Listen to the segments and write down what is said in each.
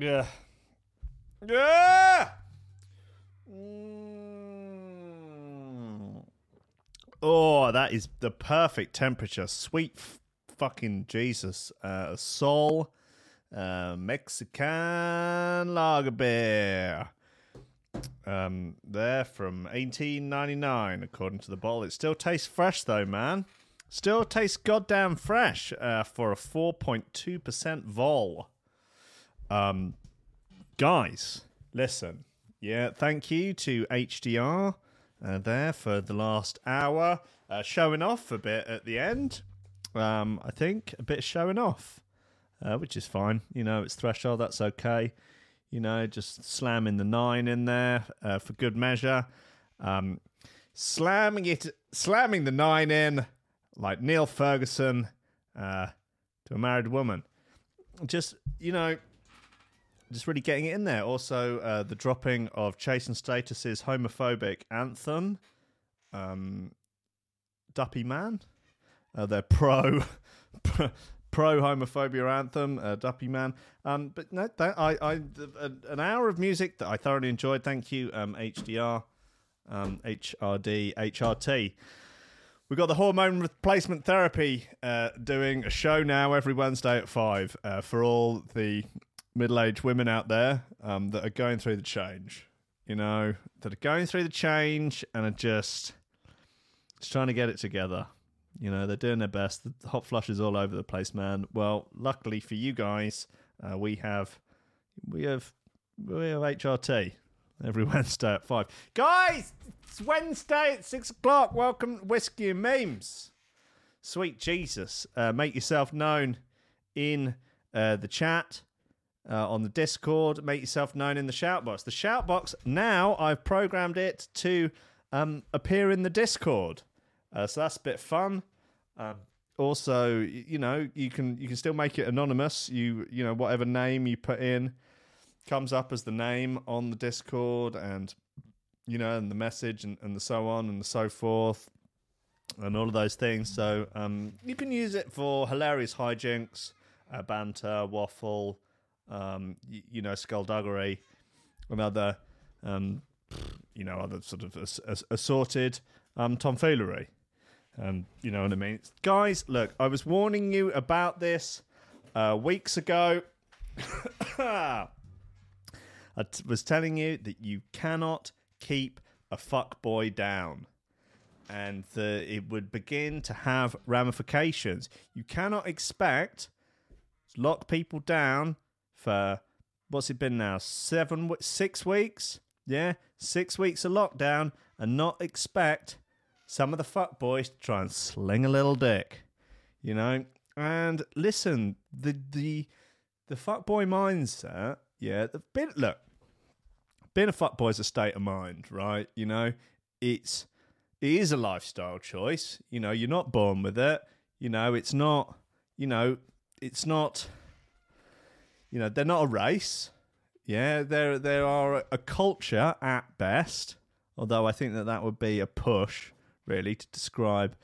Yeah. Yeah. Mm. Oh, that is the perfect temperature. Sweet f- fucking Jesus. Uh, Sol uh, Mexican lager beer. Um, they're from 1899, according to the bottle. It still tastes fresh, though, man. Still tastes goddamn fresh uh, for a 4.2% vol. Um, guys, listen. Yeah, thank you to HDR uh, there for the last hour, uh, showing off a bit at the end. Um, I think a bit of showing off, uh, which is fine. You know, it's threshold. That's okay. You know, just slamming the nine in there uh, for good measure. Um, slamming it, slamming the nine in like Neil Ferguson uh, to a married woman. Just you know, just really getting it in there. Also, uh, the dropping of Chase and Status's homophobic anthem, um, Duppy Man. Uh, their pro pro homophobia anthem, uh, Duppy Man. Um, but no, that, I, I an hour of music that I thoroughly enjoyed. Thank you, um, HDR, um, HRD, HRT. We've got the hormone replacement therapy uh, doing a show now every Wednesday at five uh, for all the middle-aged women out there um, that are going through the change. You know, that are going through the change and are just just trying to get it together. You know, they're doing their best. The hot flush is all over the place, man. Well, luckily for you guys, uh, we have we have we have HRT every Wednesday at five. Guys, it's Wednesday at six o'clock. Welcome to Whiskey and Memes. Sweet Jesus, uh, make yourself known in uh, the chat. Uh, on the Discord, make yourself known in the shout box. The shout box now I've programmed it to um, appear in the Discord, uh, so that's a bit fun. Um, also, you know, you can you can still make it anonymous. You you know whatever name you put in comes up as the name on the Discord, and you know, and the message, and, and the so on and so forth, and all of those things. So um, you can use it for hilarious hijinks, uh, banter, waffle, um, you, you know, skullduggery, and other, um, you know, other sort of as, as, assorted um, tomfoolery. Um, you know what I mean, guys? Look, I was warning you about this uh, weeks ago. I t- was telling you that you cannot keep a fuck boy down and that it would begin to have ramifications. You cannot expect to lock people down for what's it been now? Seven, six weeks? Yeah, six weeks of lockdown and not expect some of the fuck boys to try and sling a little dick, you know? And listen, the the the fuckboy mindset, yeah, the bit look, being a fuckboy is a state of mind, right? You know, it's it is a lifestyle choice. You know, you're not born with it. You know, it's not. You know, it's not. You know, they're not a race. Yeah, there there are a culture at best. Although I think that that would be a push, really, to describe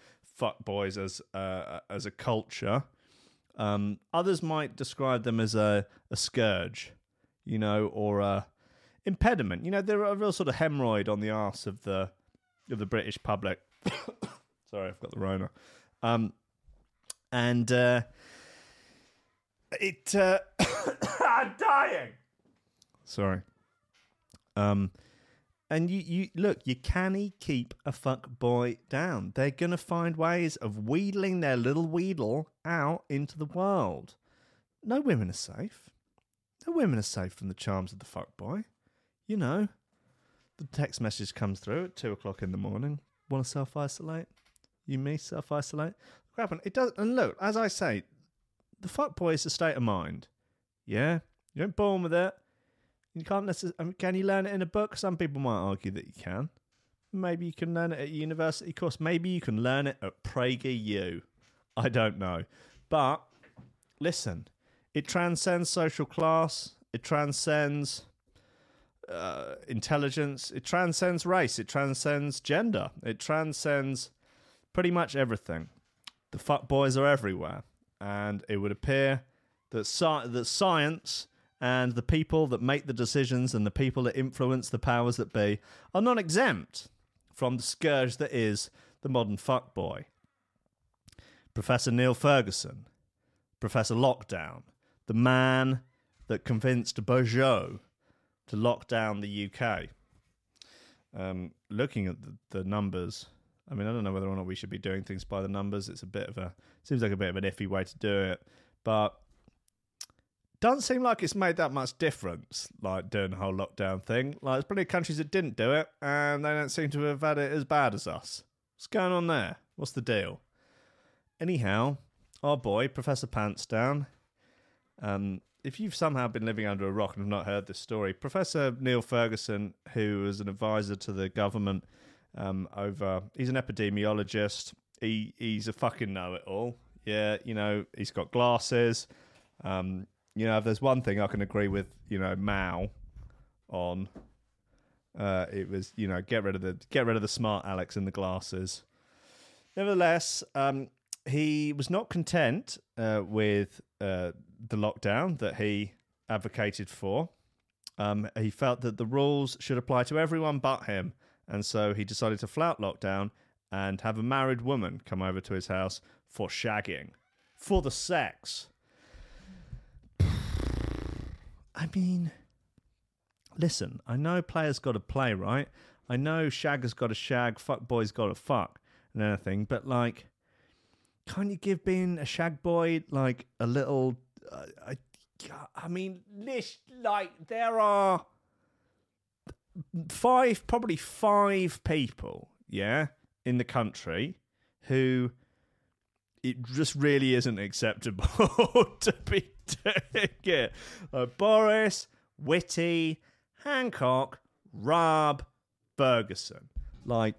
fuckboys as uh, as a culture. Um, others might describe them as a, a scourge, you know, or a impediment. You know, they're a real sort of hemorrhoid on the arse of the of the British public. Sorry, I've got the Rona. Um, and uh, it uh, I'm dying. Sorry. Um, and you, you look, you canny keep a fuck boy down. They're gonna find ways of wheedling their little wheedle out into the world. No women are safe. No women are safe from the charms of the fuck boy. You know, the text message comes through at two o'clock in the morning. Want to self isolate? You me self isolate? Crap, and it does. And look, as I say, the fuck boy is a state of mind. Yeah, you ain't born with it. You can't necessarily. I mean, can you learn it in a book? Some people might argue that you can. Maybe you can learn it at university course. Maybe you can learn it at PragerU. I don't know, but listen, it transcends social class. It transcends uh, intelligence. It transcends race. It transcends gender. It transcends pretty much everything. The fuck boys are everywhere, and it would appear that sci- that science and the people that make the decisions and the people that influence the powers that be are not exempt from the scourge that is the modern fuckboy. Professor Neil Ferguson, Professor Lockdown, the man that convinced Bojo to lock down the UK. Um, looking at the, the numbers, I mean, I don't know whether or not we should be doing things by the numbers. It's a bit of a seems like a bit of an iffy way to do it, but doesn't seem like it's made that much difference. Like doing the whole lockdown thing. Like there's plenty of countries that didn't do it, and they don't seem to have had it as bad as us. What's going on there? What's the deal? Anyhow, our boy Professor Pantsdown. Um, if you've somehow been living under a rock and have not heard this story, Professor Neil Ferguson, who was an advisor to the government um, over, he's an epidemiologist. He he's a fucking know-it-all. Yeah, you know, he's got glasses. Um, you know, if there's one thing I can agree with, you know, Mao on, uh, it was, you know, get rid of the get rid of the smart Alex in the glasses. Nevertheless, um, he was not content uh, with uh, the lockdown that he advocated for. Um, he felt that the rules should apply to everyone but him, and so he decided to flout lockdown and have a married woman come over to his house for shagging, for the sex. I mean, listen, I know players got to play, right? I know shagger's got to shag, fuck boy's got to fuck, and anything, but like, can't you give being a shag boy like a little? Uh, I, I mean, this like there are five, probably five people, yeah, in the country who it just really isn't acceptable to be doing it. Like Boris, Whitty, Hancock, Rob, Ferguson. Like,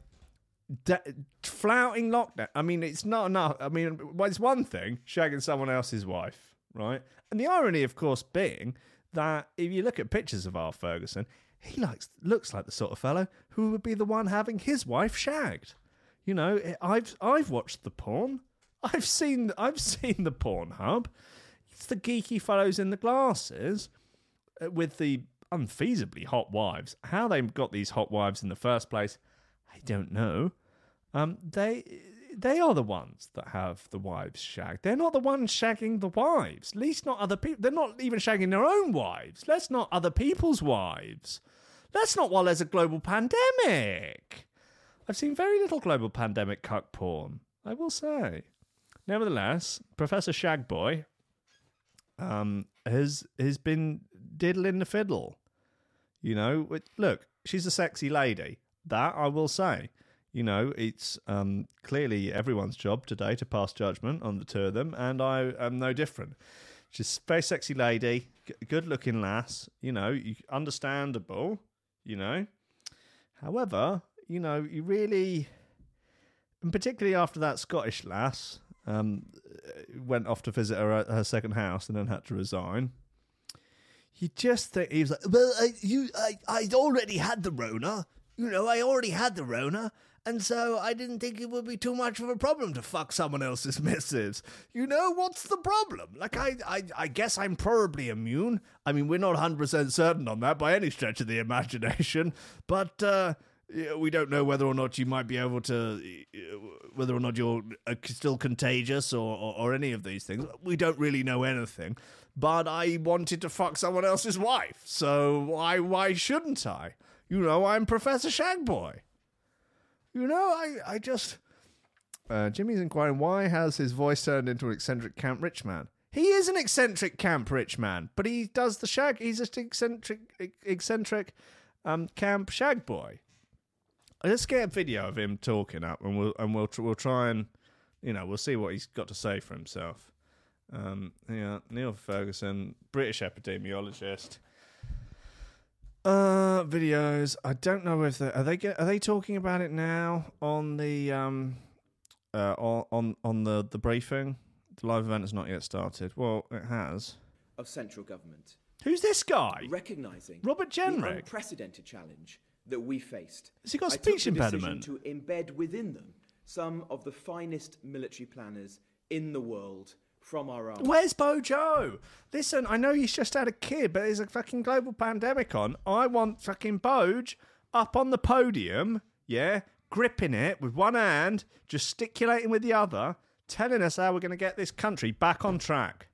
de- flouting lockdown. I mean, it's not enough. I mean, it's one thing shagging someone else's wife, right? And the irony, of course, being that if you look at pictures of R. Ferguson, he likes looks like the sort of fellow who would be the one having his wife shagged. You know, I've I've watched the porn. I've seen I've seen the porn hub. It's the geeky fellows in the glasses uh, with the unfeasibly hot wives. How they got these hot wives in the first place, I don't know. Um, they they are the ones that have the wives shagged. They're not the ones shagging the wives. At least not other people. They're not even shagging their own wives. Let's not other people's wives. That's not while there's a global pandemic. I've seen very little global pandemic cuck porn. I will say. Nevertheless, Professor Shagboy um, has has been diddling the fiddle. You know, look, she's a sexy lady. That I will say. You know, it's um, clearly everyone's job today to pass judgment on the two of them, and I am no different. She's a very sexy lady, good looking lass. You know, understandable. You know, however, you know, you really, and particularly after that Scottish lass, um, went off to visit her her second house and then had to resign. You just think he was like, well, I, you, I, I'd already had the Rona. You know, I already had the Rona, and so I didn't think it would be too much of a problem to fuck someone else's missus. You know, what's the problem? Like, I, I, I guess I'm probably immune. I mean, we're not 100% certain on that by any stretch of the imagination, but, uh, we don't know whether or not you might be able to, whether or not you're uh, still contagious or, or, or, any of these things. We don't really know anything. But I wanted to fuck someone else's wife, so why why shouldn't I? You know, I'm Professor Shagboy. You know, I I just. Uh, Jimmy's inquiring why has his voice turned into an eccentric camp rich man. He is an eccentric camp rich man, but he does the shag. He's just eccentric, eccentric um, camp shag boy. Let's get a video of him talking up, and we'll and we'll we'll try and you know we'll see what he's got to say for himself. Um, yeah, Neil Ferguson, British epidemiologist. Uh, videos. I don't know if they are they get, are they talking about it now on the um uh on on the the briefing. The live event has not yet started. Well, it has. Of central government. Who's this guy? Recognizing Robert Jenrick. The unprecedented challenge that we faced. Has he got speech I took the impediment? To embed within them some of the finest military planners in the world from our arms. Where's Bojo? Listen, I know he's just had a kid, but there's a fucking global pandemic on. I want fucking Boj up on the podium, yeah, gripping it with one hand, gesticulating with the other, telling us how we're going to get this country back on track.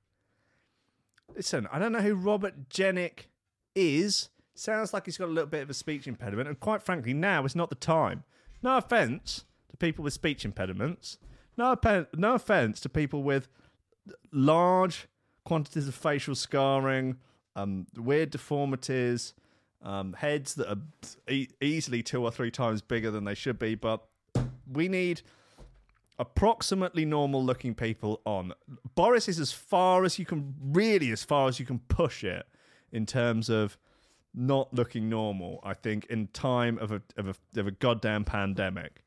Listen, I don't know who Robert Jenrick is. Sounds like he's got a little bit of a speech impediment, and quite frankly, now is not the time. No offense to people with speech impediments. No, no offense to people with large quantities of facial scarring, um, weird deformities, um, heads that are e- easily two or three times bigger than they should be. But we need approximately normal looking people on. Boris is as far as you can, really as far as you can push it in terms of not looking normal, I think, in time of a, of a, of a goddamn pandemic.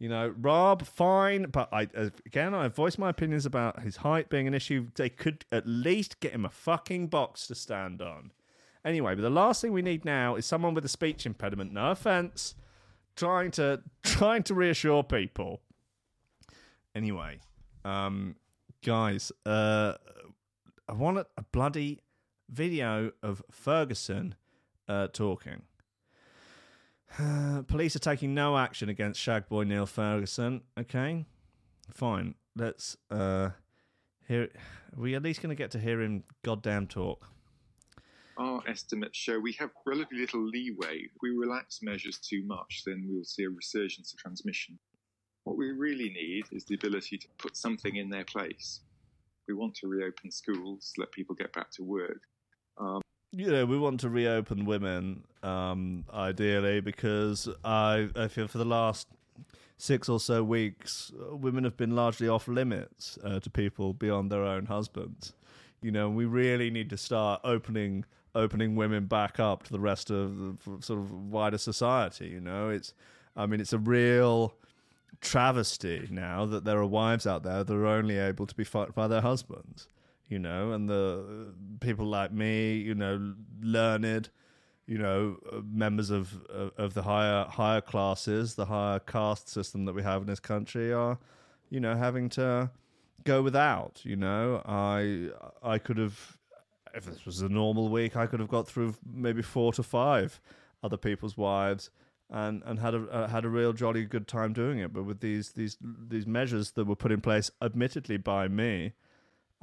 You know, Rob, fine, but I again, I voiced my opinions about his height being an issue. They could at least get him a fucking box to stand on. Anyway, but the last thing we need now is someone with a speech impediment. No offense, trying to trying to reassure people. Anyway, um, guys, uh, I want a bloody video of Ferguson uh, talking. Police are taking no action against Shagboy Neil Ferguson. Okay, fine. Let's uh, hear. Are we at least going to get to hear him goddamn talk? Our estimates show we have relatively little leeway. If we relax measures too much, then we'll see a resurgence of transmission. What we really need is the ability to put something in their place. We want to reopen schools, let people get back to work. Um, you know, we want to reopen women, um, ideally, because I, I feel for the last six or so weeks, uh, women have been largely off limits uh, to people beyond their own husbands. You know, we really need to start opening opening women back up to the rest of the sort of wider society. You know, it's, I mean, it's a real travesty now that there are wives out there that are only able to be fucked by their husbands you know, and the people like me, you know, learned, you know, members of of the higher higher classes, the higher caste system that we have in this country are, you know, having to go without. You know, I I could have, if this was a normal week, I could have got through maybe four to five other people's wives. And, and had a uh, had a real jolly good time doing it, but with these these these measures that were put in place, admittedly by me,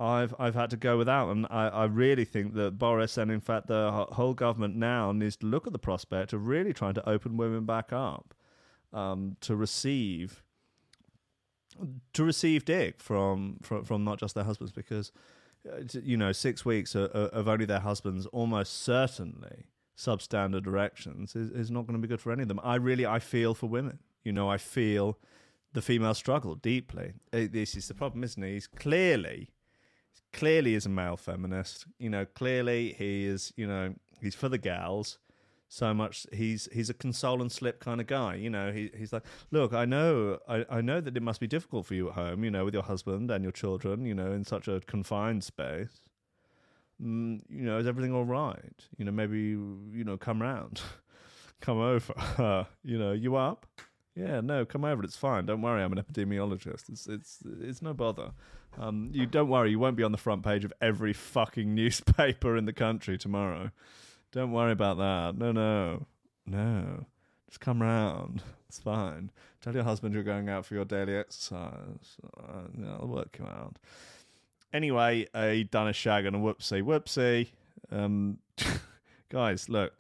I've I've had to go without, and I, I really think that Boris and in fact the whole government now needs to look at the prospect of really trying to open women back up um, to receive to receive dick from, from from not just their husbands because uh, you know six weeks of, only their husbands almost certainly substandard erections is, is not going to be good for any of them. I really I feel for women. You know I feel the female struggle deeply. Uh, this is the problem, isn't it? He's clearly clearly is a male feminist. You know, clearly he is. You know, he's for the gals. So much he's he's a console and slip kind of guy. You know, he he's like, look, I know I, I know that it must be difficult for you at home. You know, with your husband and your children. You know, in such a confined space. Mm, you know, is everything all right? You know, maybe you know, come round, come over. you know, you up? Yeah, no, come over. It's fine. Don't worry. I'm an epidemiologist. It's it's it's no bother. Um, you don't worry. You won't be on the front page of every fucking newspaper in the country tomorrow. Don't worry about that. No, no, no. Just come round. It's fine. Tell your husband you're going out for your daily exercise. Uh, I'll work you out. Anyway, he done a shag and a whoopsie. Whoopsie. Um, guys, look.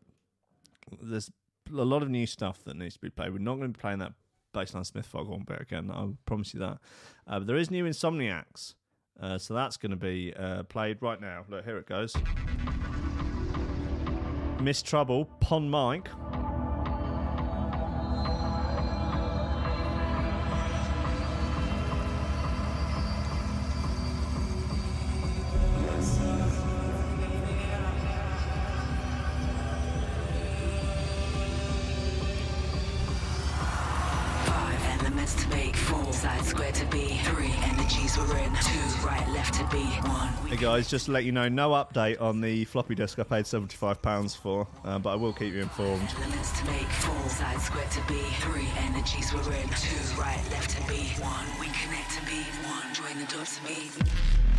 There's a lot of new stuff that needs to be played. We're not going to be playing that Bassline Smith Foghorn bit again. I promise you that. Uh, but there is new Insomniax. Uh, so that's going to be uh, played right now. Look, here it goes. Miss Trouble, Pon Mike. Guys, just to let you know, no update on the floppy disk I paid £75 for, uh, but I will keep you informed. To make four, square to be three, energies were in two, right, left to be one, we connect to be one, join the dots to be.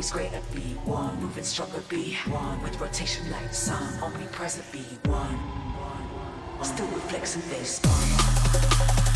Always great at be one moving stronger be one with rotation like sun. Omnipresent be one. Still reflex and face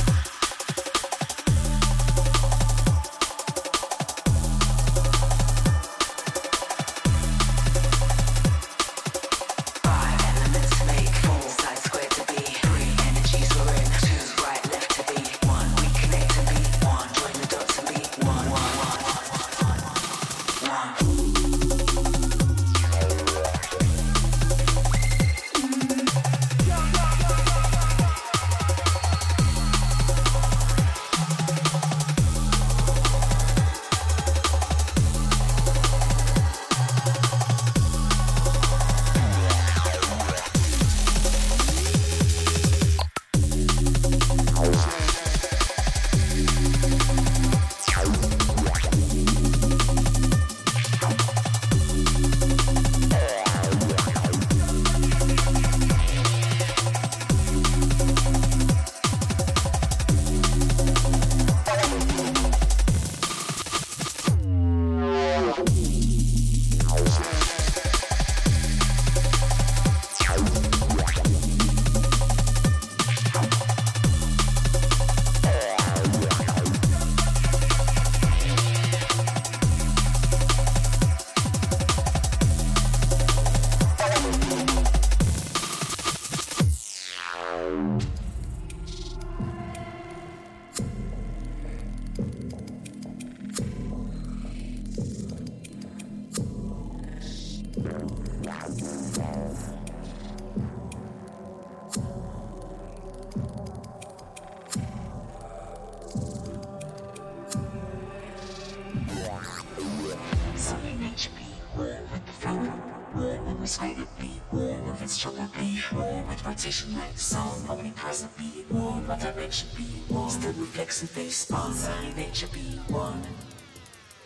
its trouble be warm with rotation like sun. Omnipresent be warm my direction be warm still reflex and face spun sign nature be one.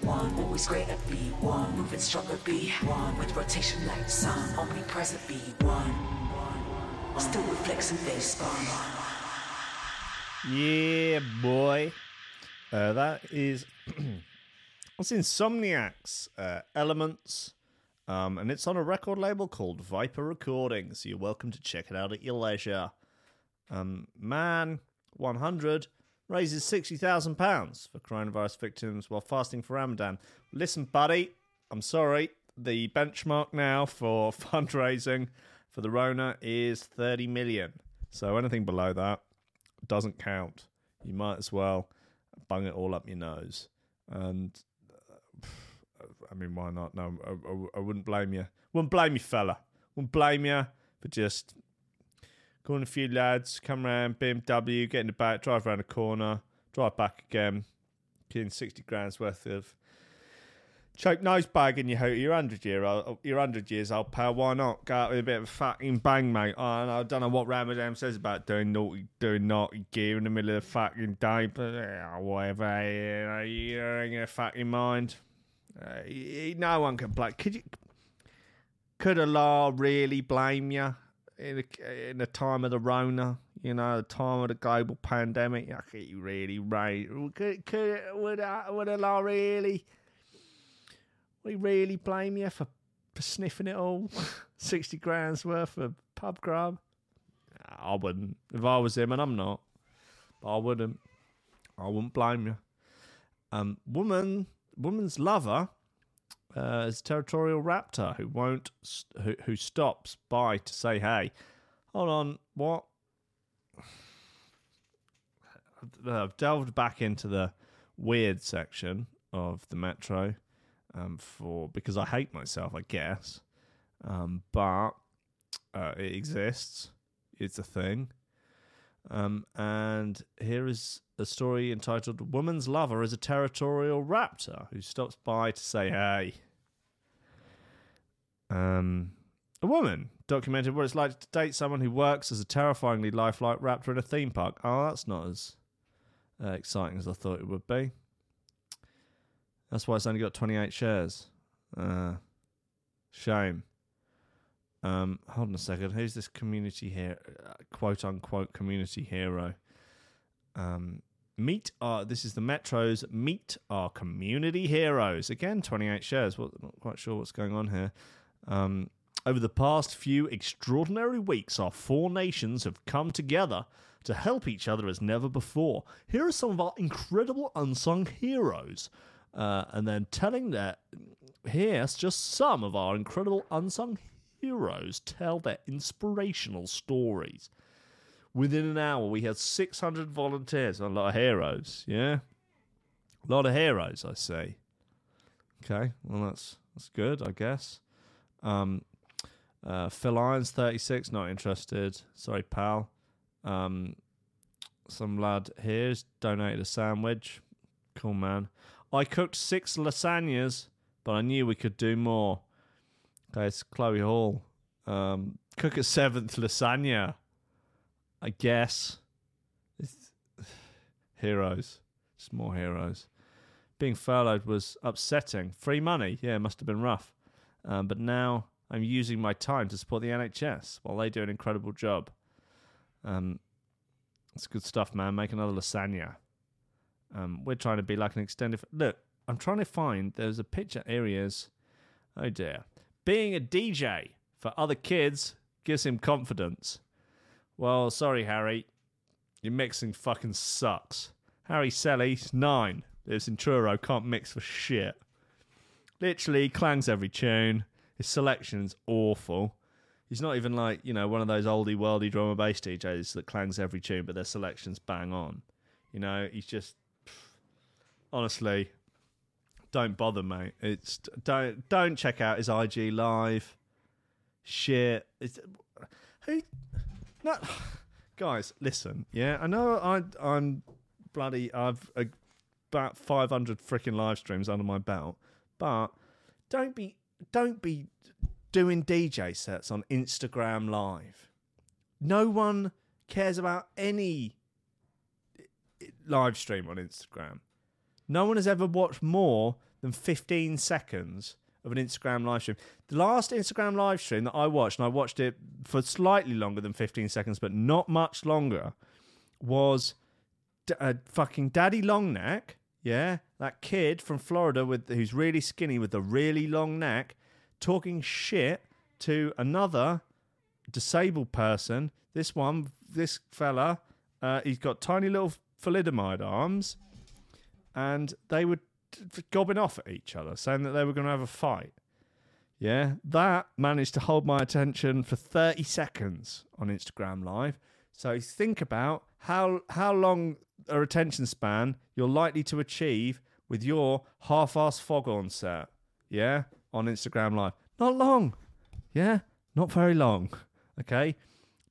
One always great at be one. Moving stronger be one. With rotation like sun omnipresent be one. Still reflex and face spun Yeah, boy. Uh, that is that's Insomniax's uh, Elements, um, and it's on a record label called Viper Recordings. You're welcome to check it out at your leisure. Um, Man 100 raises sixty thousand pounds for coronavirus victims while fasting for Ramadan. Listen, buddy, I'm sorry. The benchmark now for fundraising for the Rona is thirty million. So anything below that doesn't count. You might as well bung it all up your nose. And I mean, why not? No, I, I, I wouldn't blame you. Wouldn't blame you, fella. Wouldn't blame you for just calling a few lads, come round BMW, get in the back, drive around the corner, drive back again, getting sixty grand's worth of choke nose bag in your ho- your hundred year old, your hundred years old pal. Why not go out with a bit of a fucking bang, mate? Oh, I don't know what Ramadan says about doing naughty, doing naughty gear in the middle of the fucking day, but uh, whatever. You you're in your fucking mind. Uh, no one can blame. Could you? Could Allah really blame you in a, in the time of the Rona? You know, the time of the global pandemic. Yeah, could you really, right? Could, could would uh, would Allah really? We really blame you for, for sniffing it all? 60 grand's worth of pub grub? I wouldn't. If I was him, and I'm not, I wouldn't. I wouldn't blame you. Um, woman, woman's lover uh, is a territorial raptor who won't, who, who stops by to say, hey, hold on, what? I've delved back into the weird section of the metro um, for because I hate myself, I guess. Um, but uh, it exists. It's a thing. Um, and here is a story entitled "Woman's Lover is a Territorial Raptor Who Stops by to Say Hey." Um, a woman documented what it's like to date someone who works as a terrifyingly lifelike raptor in a theme park. Oh, that's not as uh, exciting as I thought it would be. That's why it's only got 28 shares. Uh, shame. Um, hold on a second. Who's this community here, uh, quote unquote community hero? Um, meet our. This is the Metros. Meet our community heroes. Again, twenty eight shares. Not quite sure what's going on here. Um, over the past few extraordinary weeks, our four nations have come together to help each other as never before. Here are some of our incredible unsung heroes. Uh, and then telling that here's just some of our incredible unsung heroes tell their inspirational stories. Within an hour, we had 600 volunteers, a lot of heroes, yeah? A lot of heroes, I say. Okay, well, that's that's good, I guess. Um, uh, Phil Irons, 36, not interested. Sorry, pal. Um, some lad here's donated a sandwich. Cool, man. I cooked six lasagnas, but I knew we could do more. It's Chloe Hall. Um, cook a seventh lasagna. I guess. It's, heroes. Just more heroes. Being furloughed was upsetting. Free money, yeah, must have been rough. Um, but now I'm using my time to support the NHS while they do an incredible job. Um, it's good stuff, man. Make another lasagna. Um, we're trying to be like an extended. Look, I'm trying to find. There's a picture areas. Oh dear. Being a DJ for other kids gives him confidence. Well, sorry, Harry. Your mixing fucking sucks. Harry Selly's nine. Lives in Truro. Can't mix for shit. Literally clangs every tune. His selection's awful. He's not even like, you know, one of those oldie worldy drummer bass DJs that clangs every tune, but their selection's bang on. You know, he's just honestly, don't bother, mate. It's don't don't check out his IG live. Shit. It's, who not guys, listen, yeah, I know I I'm bloody I've uh, about 500 freaking live streams under my belt, but don't be don't be doing DJ sets on Instagram live. No one cares about any live stream on Instagram. No one has ever watched more than 15 seconds of an Instagram live stream. The last Instagram live stream that I watched, and I watched it for slightly longer than 15 seconds, but not much longer, was d- uh, fucking Daddy Longneck. Yeah, that kid from Florida with who's really skinny with a really long neck, talking shit to another disabled person. This one, this fella, uh, he's got tiny little thalidomide arms, and they were gobbing off at each other, saying that they were going to have a fight. Yeah, that managed to hold my attention for 30 seconds on Instagram Live. So think about how how long a attention span you're likely to achieve with your half-ass foghorn set. Yeah, on Instagram Live. Not long. Yeah, not very long. Okay,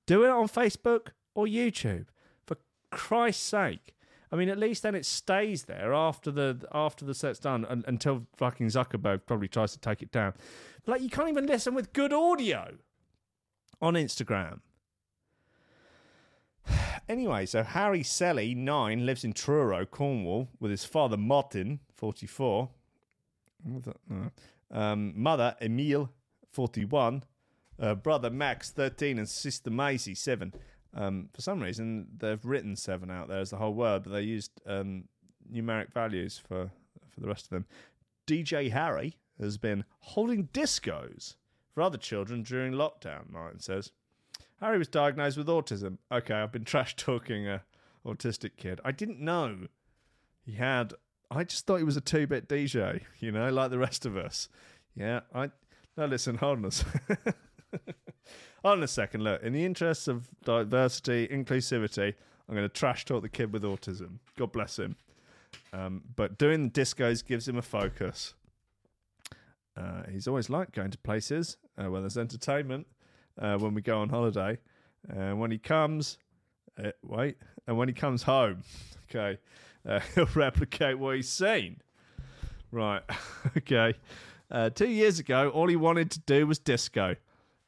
do it on Facebook or YouTube for Christ's sake. I mean, at least then it stays there after the after the set's done un, until fucking Zuckerberg probably tries to take it down. But like, you can't even listen with good audio on Instagram. Anyway, so Harry Selly, nine, lives in Truro, Cornwall, with his father Martin, forty-four. Um, mother Emile, forty-one. Uh, brother Max, thirteen, and sister Maisie, seven. Um, for some reason, they've written seven out there as the whole word, but they used um, numeric values for for the rest of them. DJ Harry has been holding discos for other children during lockdown. Martin says Harry was diagnosed with autism. Okay, I've been trash talking a autistic kid. I didn't know he had. I just thought he was a two bit DJ. You know, like the rest of us. Yeah, I. No, listen, hold on. Hold on a second. Look, in the interests of diversity, inclusivity, I'm going to trash talk the kid with autism. God bless him. Um, but doing the discos gives him a focus. Uh, he's always liked going to places uh, where there's entertainment uh, when we go on holiday. And when he comes, uh, wait, and when he comes home, okay, uh, he'll replicate what he's seen. Right, okay. Uh, two years ago, all he wanted to do was disco.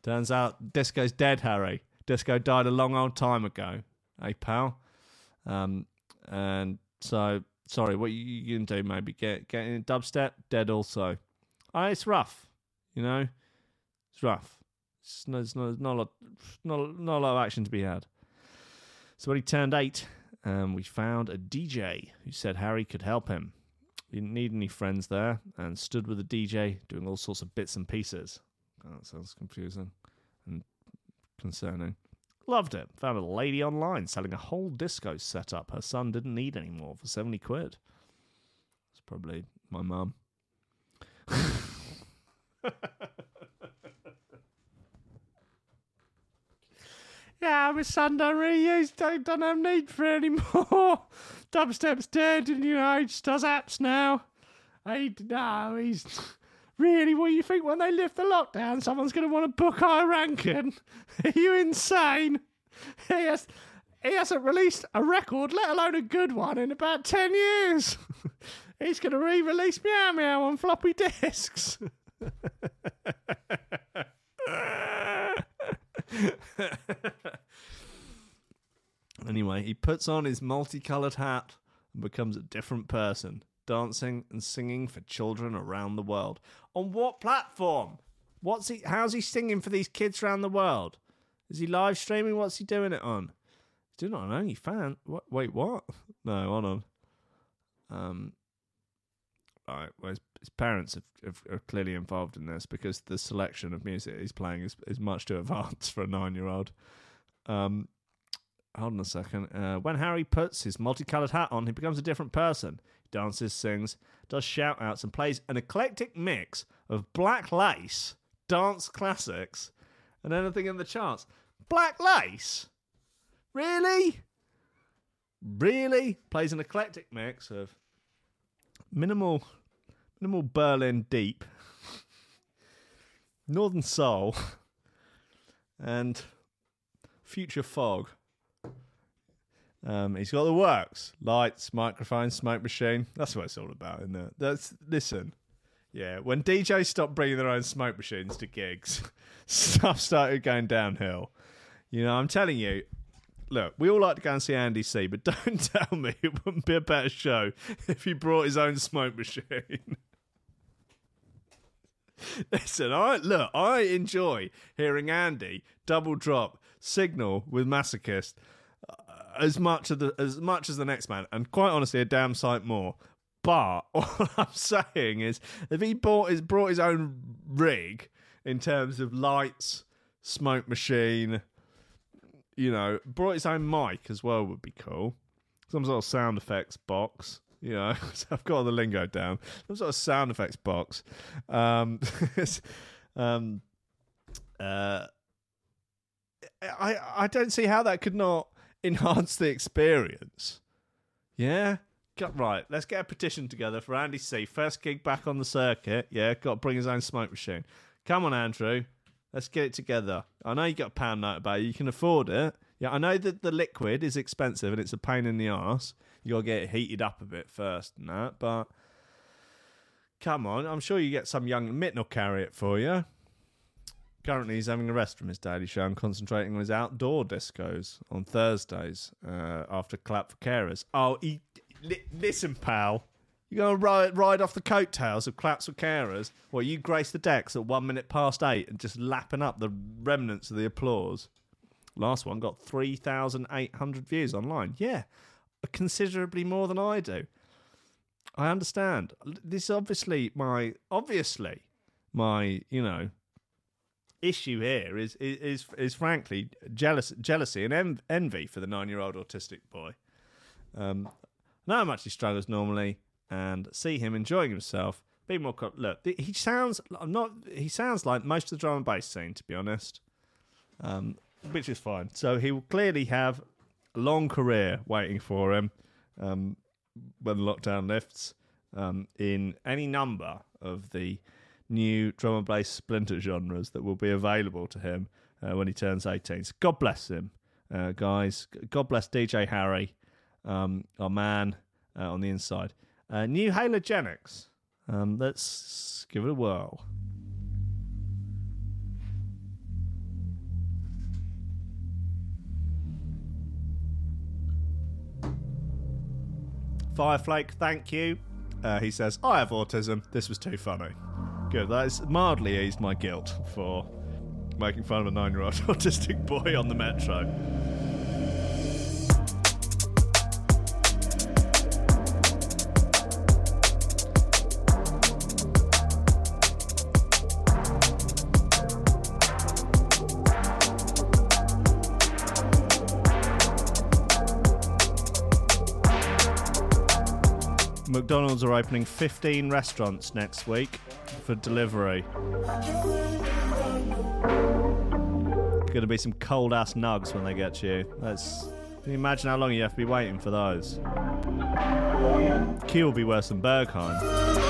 Turns out disco's dead, Harry. Disco died a long old time ago. Hey, pal. Um, and so, sorry, what you, can do maybe get get in dubstep, dead also. Uh, it's rough, you know. It's rough. It's no- it's not, not, a lot, not, not a lot of action to be had. So when he turned eight, um, we found a DJ who said Harry could help him. He didn't need any friends there and stood with the DJ doing all sorts of bits and pieces. Oh, that sounds confusing and concerning. Loved it. Found a lady online selling a whole disco setup her son didn't need anymore for 70 quid. It's probably my mum. yeah, my son don't really use, don't, don't have need for anymore. Dubstep's dead and, you know, he just does apps now. He, no, he's really what do you think when they lift the lockdown, someone's going to want to book our Rankin? Are you insane? He, has, he hasn't released a record, let alone a good one, in about 10 years. He's going to re release Meow Meow on floppy disks. Anyway, he puts on his multicolored hat and becomes a different person, dancing and singing for children around the world. On what platform? What's he? How's he singing for these kids around the world? Is he live streaming? What's he doing it on? He's doing it on OnlyFans. What? Wait, what? No, hold on. Um. Right. Well, his, his parents have, have, are clearly involved in this because the selection of music he's playing is, is much too advanced for a nine-year-old. Um, hold on a second. Uh, when Harry puts his multicolored hat on, he becomes a different person. He dances, sings, does shout outs, and plays an eclectic mix of black lace, dance classics, and anything in the charts. Black lace? Really? Really? Plays an eclectic mix of minimal minimal Berlin deep, Northern Soul, and Future Fog. Um, he's got the works: lights, microphone, smoke machine. That's what it's all about, isn't it? That's listen. Yeah, when DJs stopped bringing their own smoke machines to gigs, stuff started going downhill. You know, I'm telling you. Look, we all like to go and see Andy C, but don't tell me it wouldn't be a better show if he brought his own smoke machine. Listen, I look, I enjoy hearing Andy double drop signal with masochist as much of the as much as the next man, and quite honestly, a damn sight more. But all I'm saying is, if he bought his brought his own rig in terms of lights, smoke machine, you know, brought his own mic as well would be cool. Some sort of sound effects box. You know, I've got all the lingo down. Some sort of sound effects box. Um, um, uh, I I don't see how that could not enhance the experience. Yeah. Right. Let's get a petition together for Andy C. First gig back on the circuit. Yeah, got to bring his own smoke machine. Come on, Andrew. Let's get it together. I know you got a pound note about it. You can afford it. Yeah, I know that the liquid is expensive and it's a pain in the ass. You got to get it heated up a bit first and that. But come on, I'm sure you get some young Mitt will carry it for you. Currently, he's having a rest from his daily show and concentrating on his outdoor discos on Thursdays uh, after Clap for Carers. Oh, he, li- listen, pal. You're going to ride, ride off the coattails of Claps for Carers? Well, you grace the decks at one minute past eight and just lapping up the remnants of the applause. Last one got 3,800 views online. Yeah, considerably more than I do. I understand. This is obviously my obviously my you know issue here is is is, frankly jealous jealousy and en- envy for the nine year old autistic boy. Um, know how much he struggles normally, and see him enjoying himself. Be more co- look. He sounds I'm not. He sounds like most of the drum and bass scene, to be honest. Um, which is fine. So he will clearly have a long career waiting for him um, when lockdown lifts um, in any number of the new drum and bass splinter genres that will be available to him uh, when he turns 18. So God bless him, uh, guys. God bless DJ Harry, um, our man uh, on the inside. Uh, new Halogenix. Um, let's give it a whirl. Fireflake, thank you. Uh, he says, I have autism. This was too funny. Good. That has mildly eased my guilt for making fun of a nine-year-old autistic boy on the metro. McDonald's are opening 15 restaurants next week for delivery. To be some cold ass nugs when they get to you. That's. Can you imagine how long you have to be waiting for those? Queue will be worse than Berghain.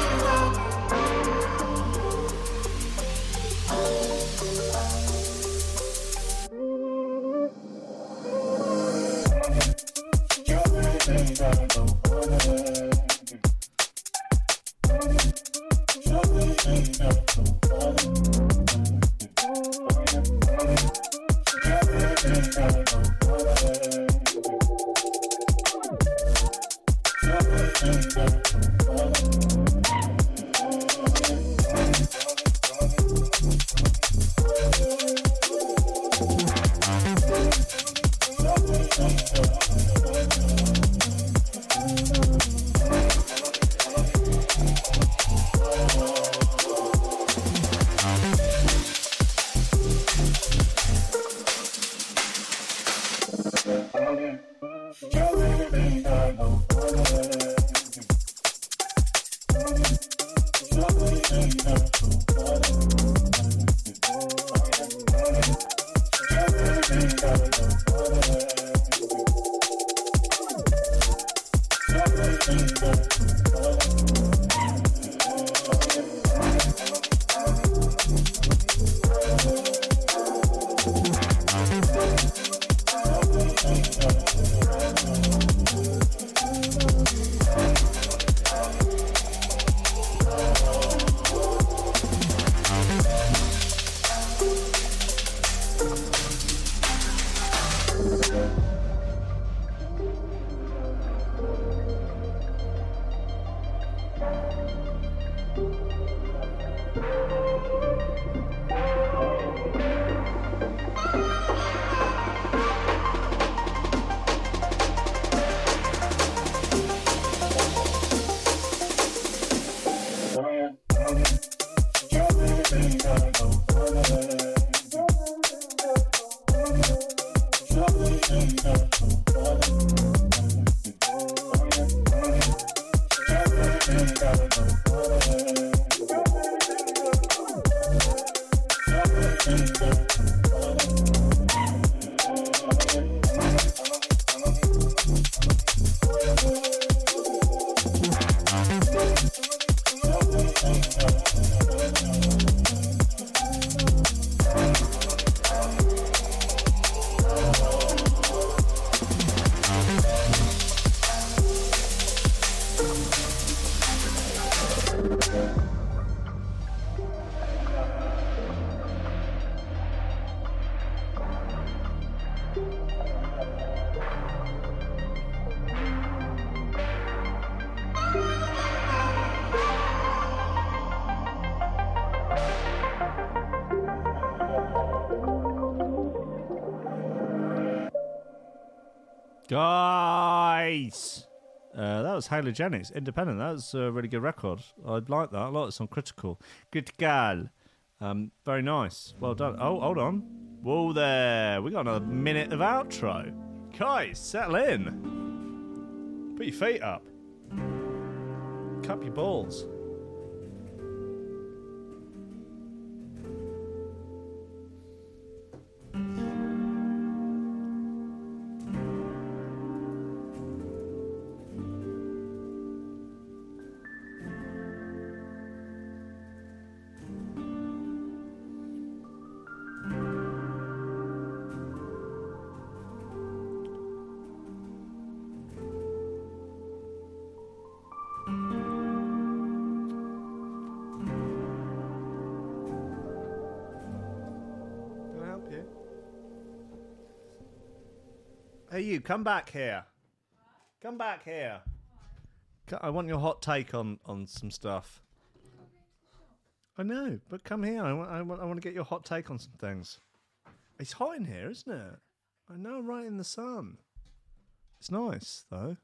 Guys! Uh, that was Halogenix, Independent. That was a really good record. I'd like that. a lot. It's on Critical. Good gal. Um, very nice. Well done. Oh, hold on. Whoa there. We got another minute of outro. Guys, settle in. Put your feet up. Cup your balls. You, come back here. Come back here. I want your hot take on, on some stuff. I know, but come here. I want, I want, I want to get your hot take on some things. It's hot in here, isn't it? I know, right in the sun. It's nice though.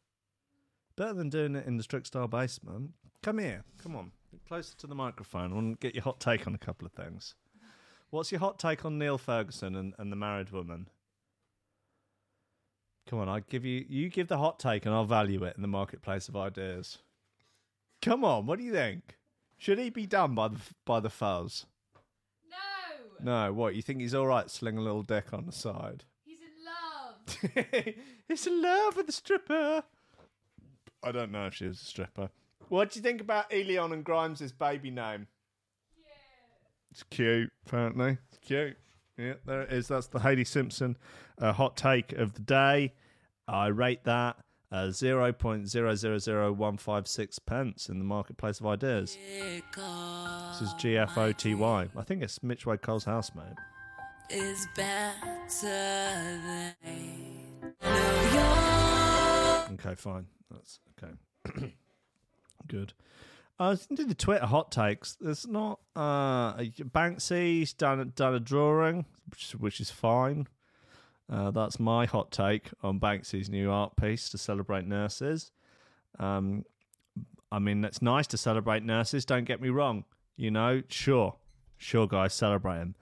Better than doing it in the strict style basement. Come here, come on, Get closer to the microphone. I want to get your hot take on a couple of things. What's your hot take on Neil Ferguson and, and the married woman? Come on, I give you you give the hot take and I'll value it in the marketplace of ideas. Come on, what do you think? Should he be done by the by the fuzz? No, No, what you think he's all right? Sling a little dick on the side. he's in love. he's in love with the stripper. I don't know if she was a stripper. What do you think about Elon and Grimes' baby name? Yeah. It's cute, apparently. It's cute. Yeah, there it is. That's the Haley Simpson uh, hot take of the day. I rate that uh, 0.000156 pence in the marketplace of ideas. This is GFOTY. I think it's Mitch Wade Cole's housemate. is better than Okay, fine. That's okay. Good. I was into the Twitter hot takes. There's not uh Banksy's done done a drawing, which, which is fine. Uh, that's my hot take on Banksy's new art piece to celebrate nurses. Um, I mean, it's nice to celebrate nurses. Don't get me wrong. You know, sure, sure, guys, celebrate them.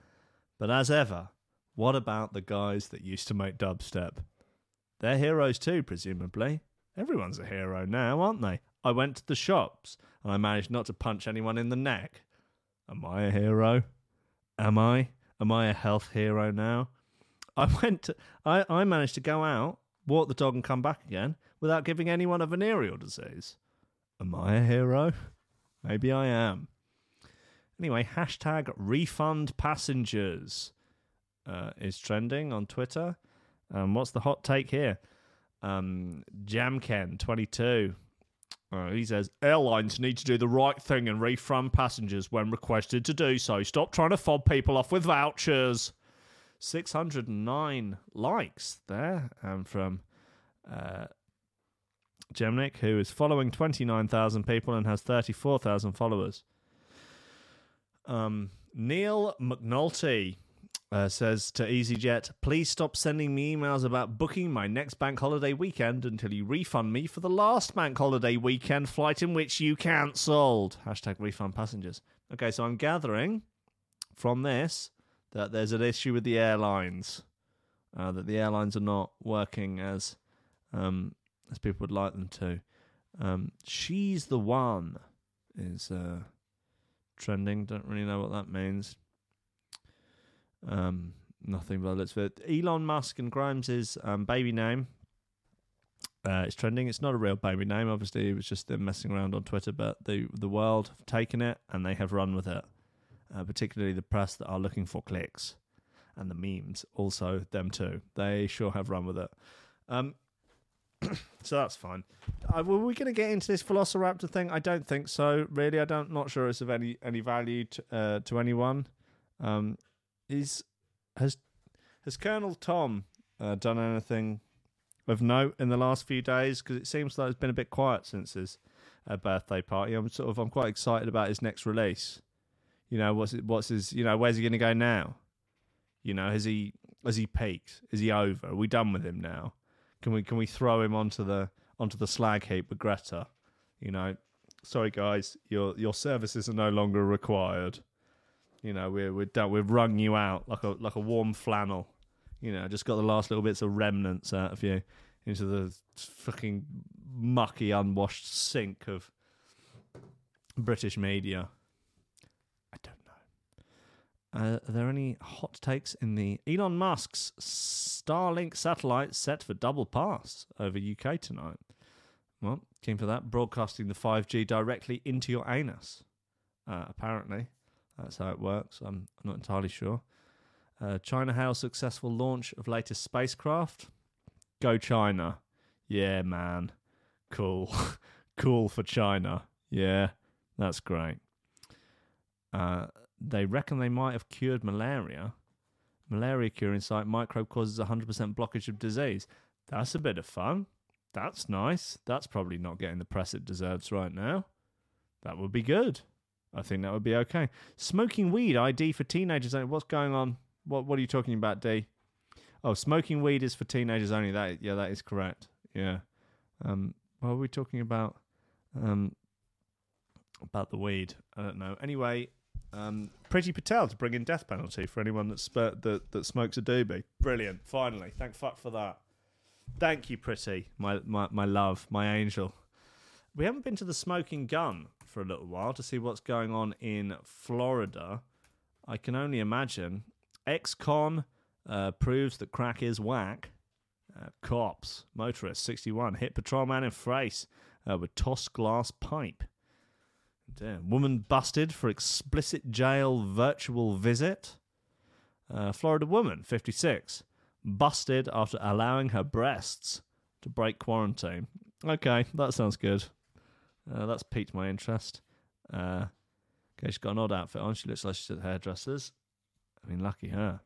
But as ever, what about the guys that used to make dubstep? They're heroes too, presumably. Everyone's a hero now, aren't they? I went to the shops and I managed not to punch anyone in the neck. Am I a hero? Am I? Am I a health hero now? I went to, I, I managed to go out, walk the dog and come back again without giving anyone a venereal disease. Am I a hero? Maybe I am. Anyway, hashtag refund passengers uh, is trending on Twitter. Um, what's the hot take here? Um, Jamken22. Uh, he says airlines need to do the right thing and refund passengers when requested to do so. Stop trying to fob people off with vouchers. 609 likes there um, from uh, Gemnik, who is following 29,000 people and has 34,000 followers. Um, Neil McNulty uh, says to EasyJet, please stop sending me emails about booking my next bank holiday weekend until you refund me for the last bank holiday weekend flight in which you cancelled. Hashtag refund passengers. Okay, so I'm gathering from this that there's an issue with the airlines, uh, that the airlines are not working as um, as people would like them to. Um, She's the one is uh, trending. Don't really know what that means. Um, nothing but let's fit. Elon Musk and Grimes' um, baby name. Uh, it's trending. It's not a real baby name. Obviously, it was just them messing around on Twitter. But the the world have taken it and they have run with it. Uh, particularly the press that are looking for clicks, and the memes also them too. They sure have run with it. Um, so that's fine. Uh, were we going to get into this Velociraptor thing? I don't think so. Really, I don't. Not sure it's of any any value to, uh, to anyone. Um, is has has Colonel Tom uh, done anything of note in the last few days? Because it seems like it's been a bit quiet since his uh, birthday party. I'm sort of I'm quite excited about his next release. You know what's it, what's his you know where's he going to go now? You know has he has he peaked? Is he over? Are we done with him now? Can we can we throw him onto the onto the slag heap with Greta? You know, sorry guys, your your services are no longer required. You know, we're we're done. We've wrung you out like a like a warm flannel. You know, just got the last little bits of remnants out of you into the fucking mucky, unwashed sink of British media. I don't know. Uh, are there any hot takes in the Elon Musk's Starlink satellite set for double pass over UK tonight? Well, keen for that. Broadcasting the 5G directly into your anus. Uh, apparently, that's how it works. I'm not entirely sure. Uh, China hails successful launch of latest spacecraft. Go China. Yeah, man. Cool. cool for China. Yeah, that's great. Uh, they reckon they might have cured malaria. Malaria curing site microbe causes 100% blockage of disease. That's a bit of fun. That's nice. That's probably not getting the press it deserves right now. That would be good. I think that would be okay. Smoking weed ID for teenagers. What's going on What What are you talking about, D? Oh, smoking weed is for teenagers only. That yeah, that is correct. Yeah. Um, what are we talking about? Um, about the weed. I don't know. Anyway, um, Priti Patel to bring in death penalty for anyone that that that smokes a doobie. Brilliant. Finally, thank fuck for that. Thank you, Priti, my my my love, my angel. We haven't been to the Smoking Gun for a little while to see what's going on in Florida. I can only imagine. Ex-con uh, proves that crack is whack. Uh, cops, motorist, 61, hit patrolman in face uh, with tossed glass pipe. Damn. Woman busted for explicit jail virtual visit. Uh, Florida woman, 56, busted after allowing her breasts to break quarantine. Okay, that sounds good. Uh, that's piqued my interest. Uh, okay, she's got an odd outfit on. She looks like she's at hairdresser's. I mean, lucky her.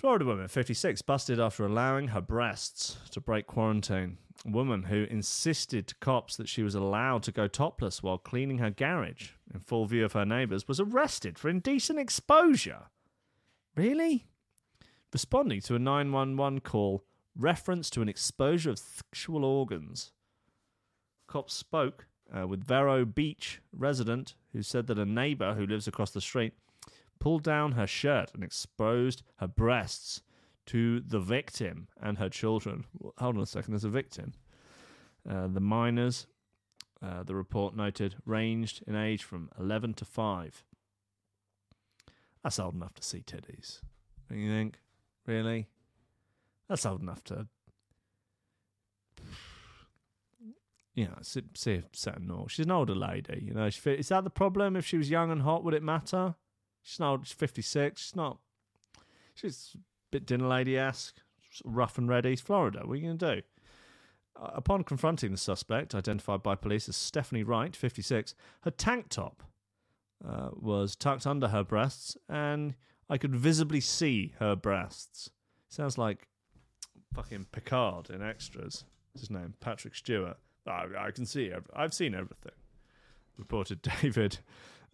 Florida woman, 56, busted after allowing her breasts to break quarantine. A woman who insisted to cops that she was allowed to go topless while cleaning her garage in full view of her neighbours was arrested for indecent exposure. Really? Responding to a 911 call, reference to an exposure of sexual organs. Cops spoke uh, with Vero Beach resident who said that a neighbour who lives across the street pulled down her shirt and exposed her breasts to the victim and her children. Hold on a second, there's a victim. Uh, the minors, uh, the report noted, ranged in age from 11 to 5. That's old enough to see titties. Don't you think? Really? That's old enough to. You know, certain no. She's an older lady. You know, she, is that the problem? If she was young and hot, would it matter? She's not. She's fifty six. She's not. She's a bit dinner lady esque, rough and ready. Florida. What are you going to do? Uh, upon confronting the suspect, identified by police as Stephanie Wright, fifty six, her tank top uh, was tucked under her breasts, and I could visibly see her breasts. Sounds like fucking Picard in Extras. What's his name? Patrick Stewart. I, I can see. Ev- I've seen everything. Reported David,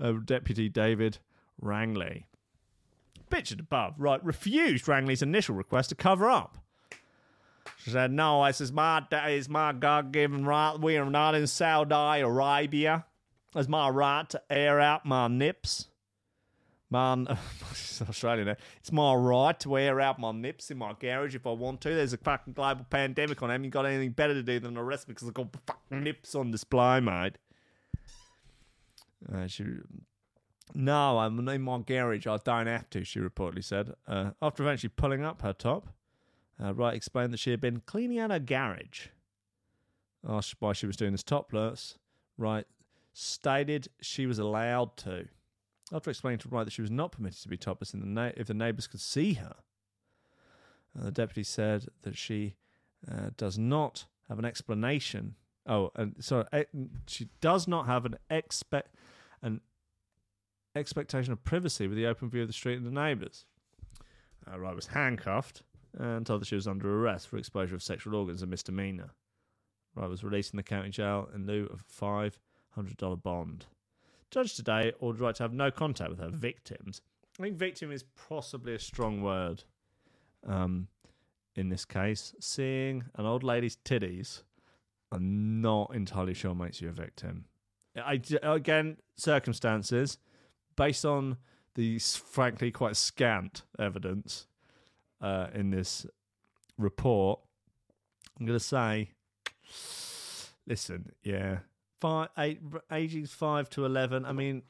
uh, Deputy David Rangley. Pictured above, right, refused Rangley's initial request to cover up. She said, No, this is my, it's my God given right. We are not in Saudi Arabia. It's my right to air out my nips. She's Australian. It's my right to air out my nips in my garage if I want to. There's a fucking global pandemic on. Haven't got anything better to do than arrest me because I've got fucking nips on display, mate. Uh, she no, I'm in my garage. I don't have to, she reportedly said. Uh, after eventually pulling up her top, uh, Wright explained that she had been cleaning out her garage. Asked why she was doing this topless, Wright stated she was allowed to. After explaining to Wright that she was not permitted to be topless the na- if the neighbours could see her, uh, the deputy said that she uh, does not have an explanation. Oh, and sorry, eh, she does not have an expect an expectation of privacy with the open view of the street and the neighbours. Uh, Wright was handcuffed and told that she was under arrest for exposure of sexual organs, a misdemeanour. Wright was released in the county jail in lieu of a five hundred dollar bond. Judge today ordered Wright to have no contact with her victims. I think victim is possibly a strong word. Um, in this case, seeing an old lady's titties, I'm not entirely sure makes you a victim. I again circumstances based on the frankly quite scant evidence uh, in this report. I'm going to say, listen, yeah, five, eight, ages five to eleven. I mean,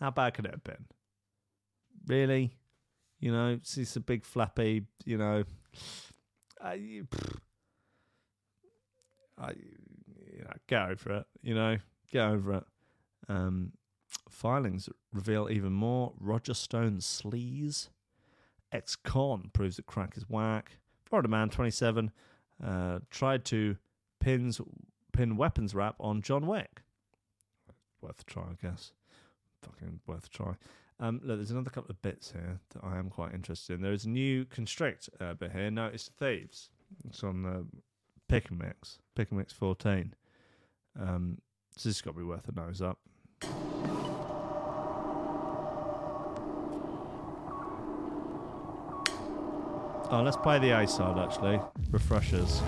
how bad could it have been? Really, you know, it's, a big flappy, you know. I. I, you know, get over it. You know, get over it. Um, filings reveal even more. Roger Stone sleaze. Ex-con proves that crack is whack. Florida man, 27, uh, tried to pins pin weapons wrap on John Wick. Worth a try, I guess. Fucking worth a try. Um, look, there's another couple of bits here that I am quite interested in. There is a new constrict uh, bit here. Notice thieves. It's on the pick and mix, pick and mix 14. Um, so this has got to be worth a nose up. Oh, let's play the A side actually. Refreshers.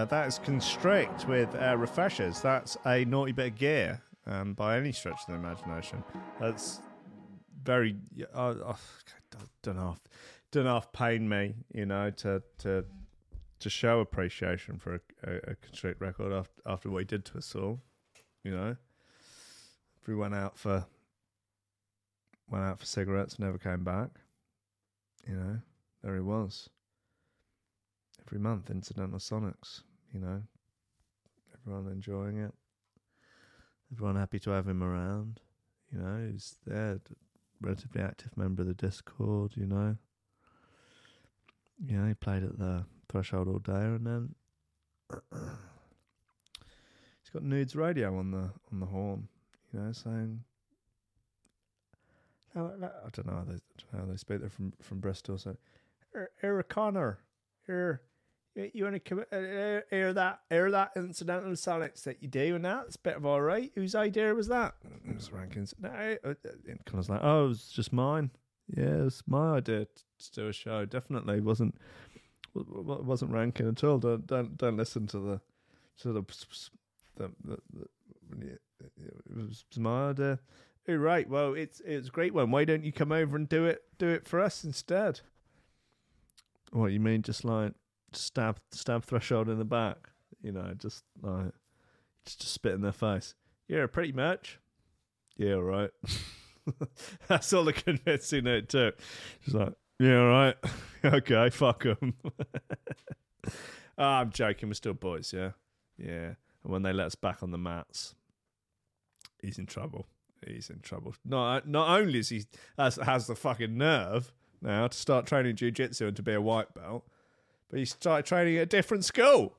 Uh, that is Constrict with uh, Refreshers. That's a naughty bit of gear um, by any stretch of the imagination. That's very. Uh, uh, don't know. Don't know if pain me, you know, to to to show appreciation for a, a, a Constrict record after after what he did to us all. You know, went out for went out for cigarettes, never came back. You know, there he was every month incidental sonics you know everyone enjoying it everyone happy to have him around you know he's there relatively active member of the discord you know yeah he played at the threshold all day and then he's got Noods Radio on the on the horn you know saying I don't know how they, know how they speak. They're from from Bristol. So, Eric Connor, here, you, want to uh, uh, air that air that incidental sonics that you do, and that's a bit of all right. Whose idea was that? It was Rankins. No, uh, uh, and Connor's like, oh, it was just mine. Yeah, it's my idea to do a show. Definitely wasn't wa- wa- wasn't Rankin at all. Don't don't don't listen to the to the the, the, the it was my idea. Oh, right. Well, it's it's a great one. Why don't you come over and do it do it for us instead? What you mean? Just like stab stab threshold in the back? You know, just like just, just spit in their face. Yeah, pretty much. Yeah, right. That's all the convincing it took. She's like, yeah, right. okay, fuck them. Ah, I'm joking. We're still boys, yeah, yeah. And when they let us back on the mats, he's in trouble. He's in trouble. Not not only is he has has the fucking nerve now to start training jiu-jitsu and to be a white belt, but he started training at a different school.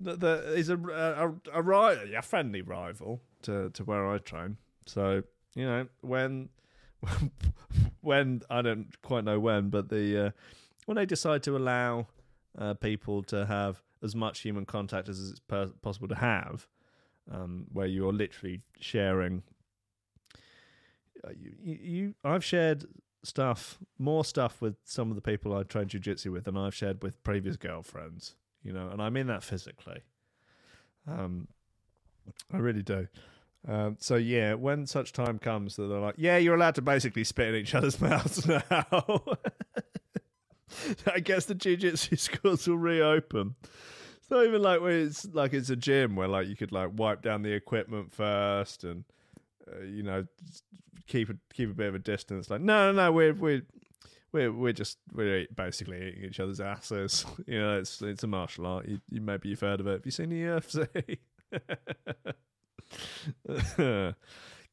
That that is a a, a, a, friendly rival to, to where I train. So you know when when I don't quite know when, but the uh, when they decide to allow uh, people to have as much human contact as it's per- possible to have, um, where you're literally sharing. uh, You, you, you, I've shared stuff, more stuff with some of the people I train jujitsu with than I've shared with previous girlfriends. You know, and I mean that physically. Um, I really do. Um, so yeah, when such time comes that they're like, yeah, you're allowed to basically spit in each other's mouths now. I guess the jiu-jitsu schools will reopen. It's not even like where it's like it's a gym where like you could like wipe down the equipment first and uh, you know keep a, keep a bit of a distance. Like no, no, no, we're we're we're we're just we're basically eating each other's asses. You know, it's it's a martial art. You, you maybe you've heard of it. Have you seen the UFC?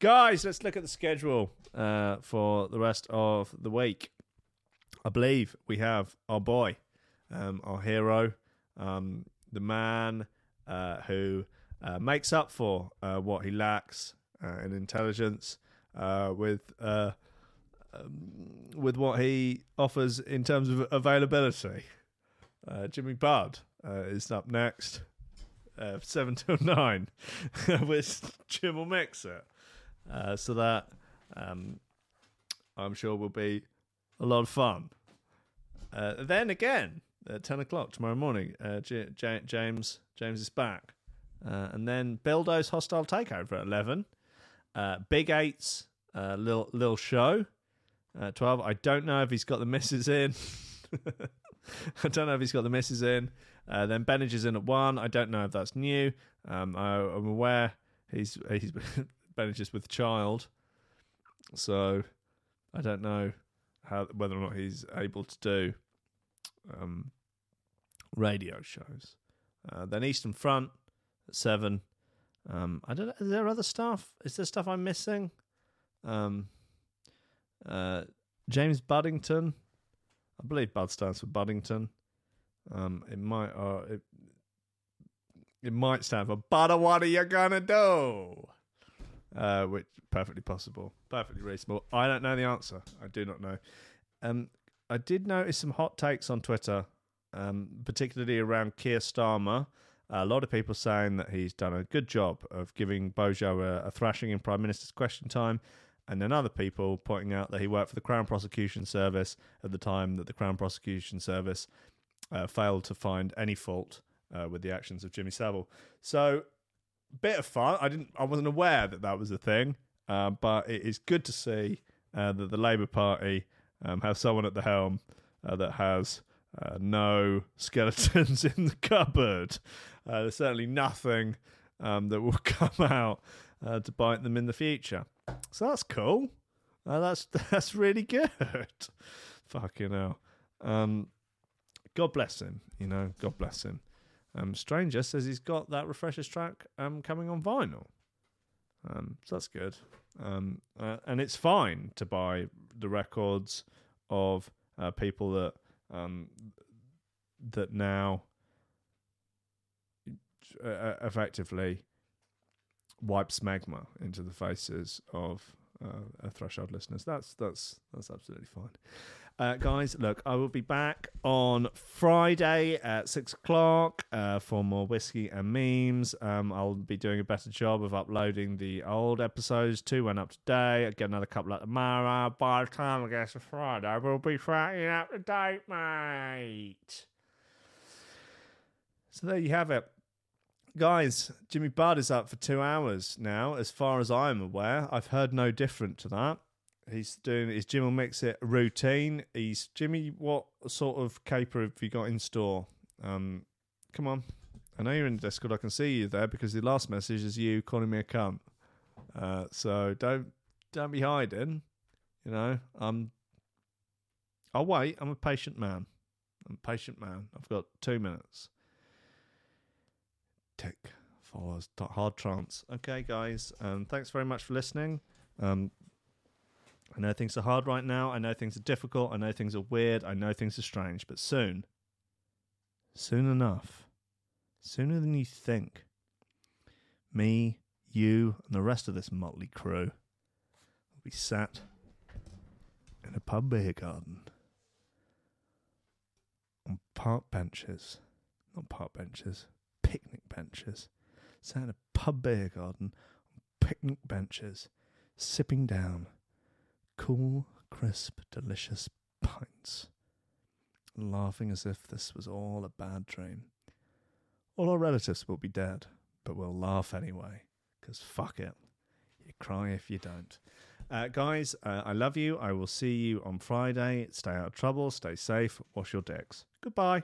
Guys, let's look at the schedule uh, for the rest of the week. I believe we have our boy, um, our hero, um, the man uh, who uh, makes up for uh, what he lacks uh, in intelligence uh, with uh, um, with what he offers in terms of availability. Uh, Jimmy Budd uh, is up next, uh, seven till nine, with Jim will mix it. So that um, I'm sure will be a lot of fun. Then again, at ten o'clock tomorrow morning, J- J- James James is back, and then Bildo's hostile takeover at eleven. Uh, Big Eights, uh, little little show, uh, twelve. I don't know if he's got the misses in. I don't know if he's got the misses in. Uh, then Benage is in at one. I don't know if that's new. Um, I, I'm aware he's he's Benage is with child, so I don't know how whether or not he's able to do um, radio shows. Uh, then Eastern Front at seven. Um, I don't. Is there other stuff? Is there stuff I'm missing? Um, uh, James Buddington. I believe Bud stands for Buddington. Um, it might. Uh, it, it might stand for Butter. What are you gonna do? Uh, which perfectly possible, perfectly reasonable. I don't know the answer. I do not know. Um, I did notice some hot takes on Twitter, um, particularly around Keir Starmer. A lot of people saying that he's done a good job of giving Bojo a, a thrashing in Prime Minister's question time, and then other people pointing out that he worked for the Crown Prosecution Service at the time that the Crown Prosecution Service uh, failed to find any fault uh, with the actions of Jimmy Savile. So, bit of fun. I didn't. I wasn't aware that that was a thing, uh, but it is good to see uh, that the Labour Party um, have someone at the helm uh, that has uh, no skeletons in the cupboard. Uh, there's certainly nothing um, that will come out uh, to bite them in the future. So that's cool. Uh, that's that's really good. Fucking hell. Um, God bless him. You know, God bless him. Um, Stranger says he's got that Refreshers track um, coming on vinyl. Um, so that's good. Um, uh, and it's fine to buy the records of uh, people that um, that now uh, uh, effectively wipe magma into the faces of uh, threshold listeners. That's that's that's absolutely fine. Uh, guys, look, I will be back on Friday at six o'clock uh, for more whiskey and memes. Um, I'll be doing a better job of uploading the old episodes. Two went up today. I'll get another couple up tomorrow. By the time I get to Friday, we'll be fucking up to date, mate. So there you have it. Guys, Jimmy Budd is up for two hours now, as far as I'm aware. I've heard no different to that. He's doing his Jim will mix it routine. He's Jimmy. What sort of caper have you got in store? Um, come on, I know you're in Discord. I can see you there because the last message is you calling me a cunt. Uh, so don't don't be hiding. You know, I'm. I'll wait. I'm a patient man. I'm a patient man. I've got two minutes. Tick follows hard trance. Okay, guys. Um, thanks very much for listening. Um, I know things are hard right now. I know things are difficult. I know things are weird. I know things are strange. But soon, soon enough, sooner than you think, me, you, and the rest of this motley crew will be sat in a pub beer garden on park benches, not park benches, benches, sat in a pub beer garden on picnic benches, sipping down cool, crisp, delicious pints, laughing as if this was all a bad dream. All our relatives will be dead, but we'll laugh anyway, because fuck it. You cry if you don't. Uh, guys, uh, I love you. I will see you on Friday. Stay out of trouble, stay safe, wash your dicks. Goodbye.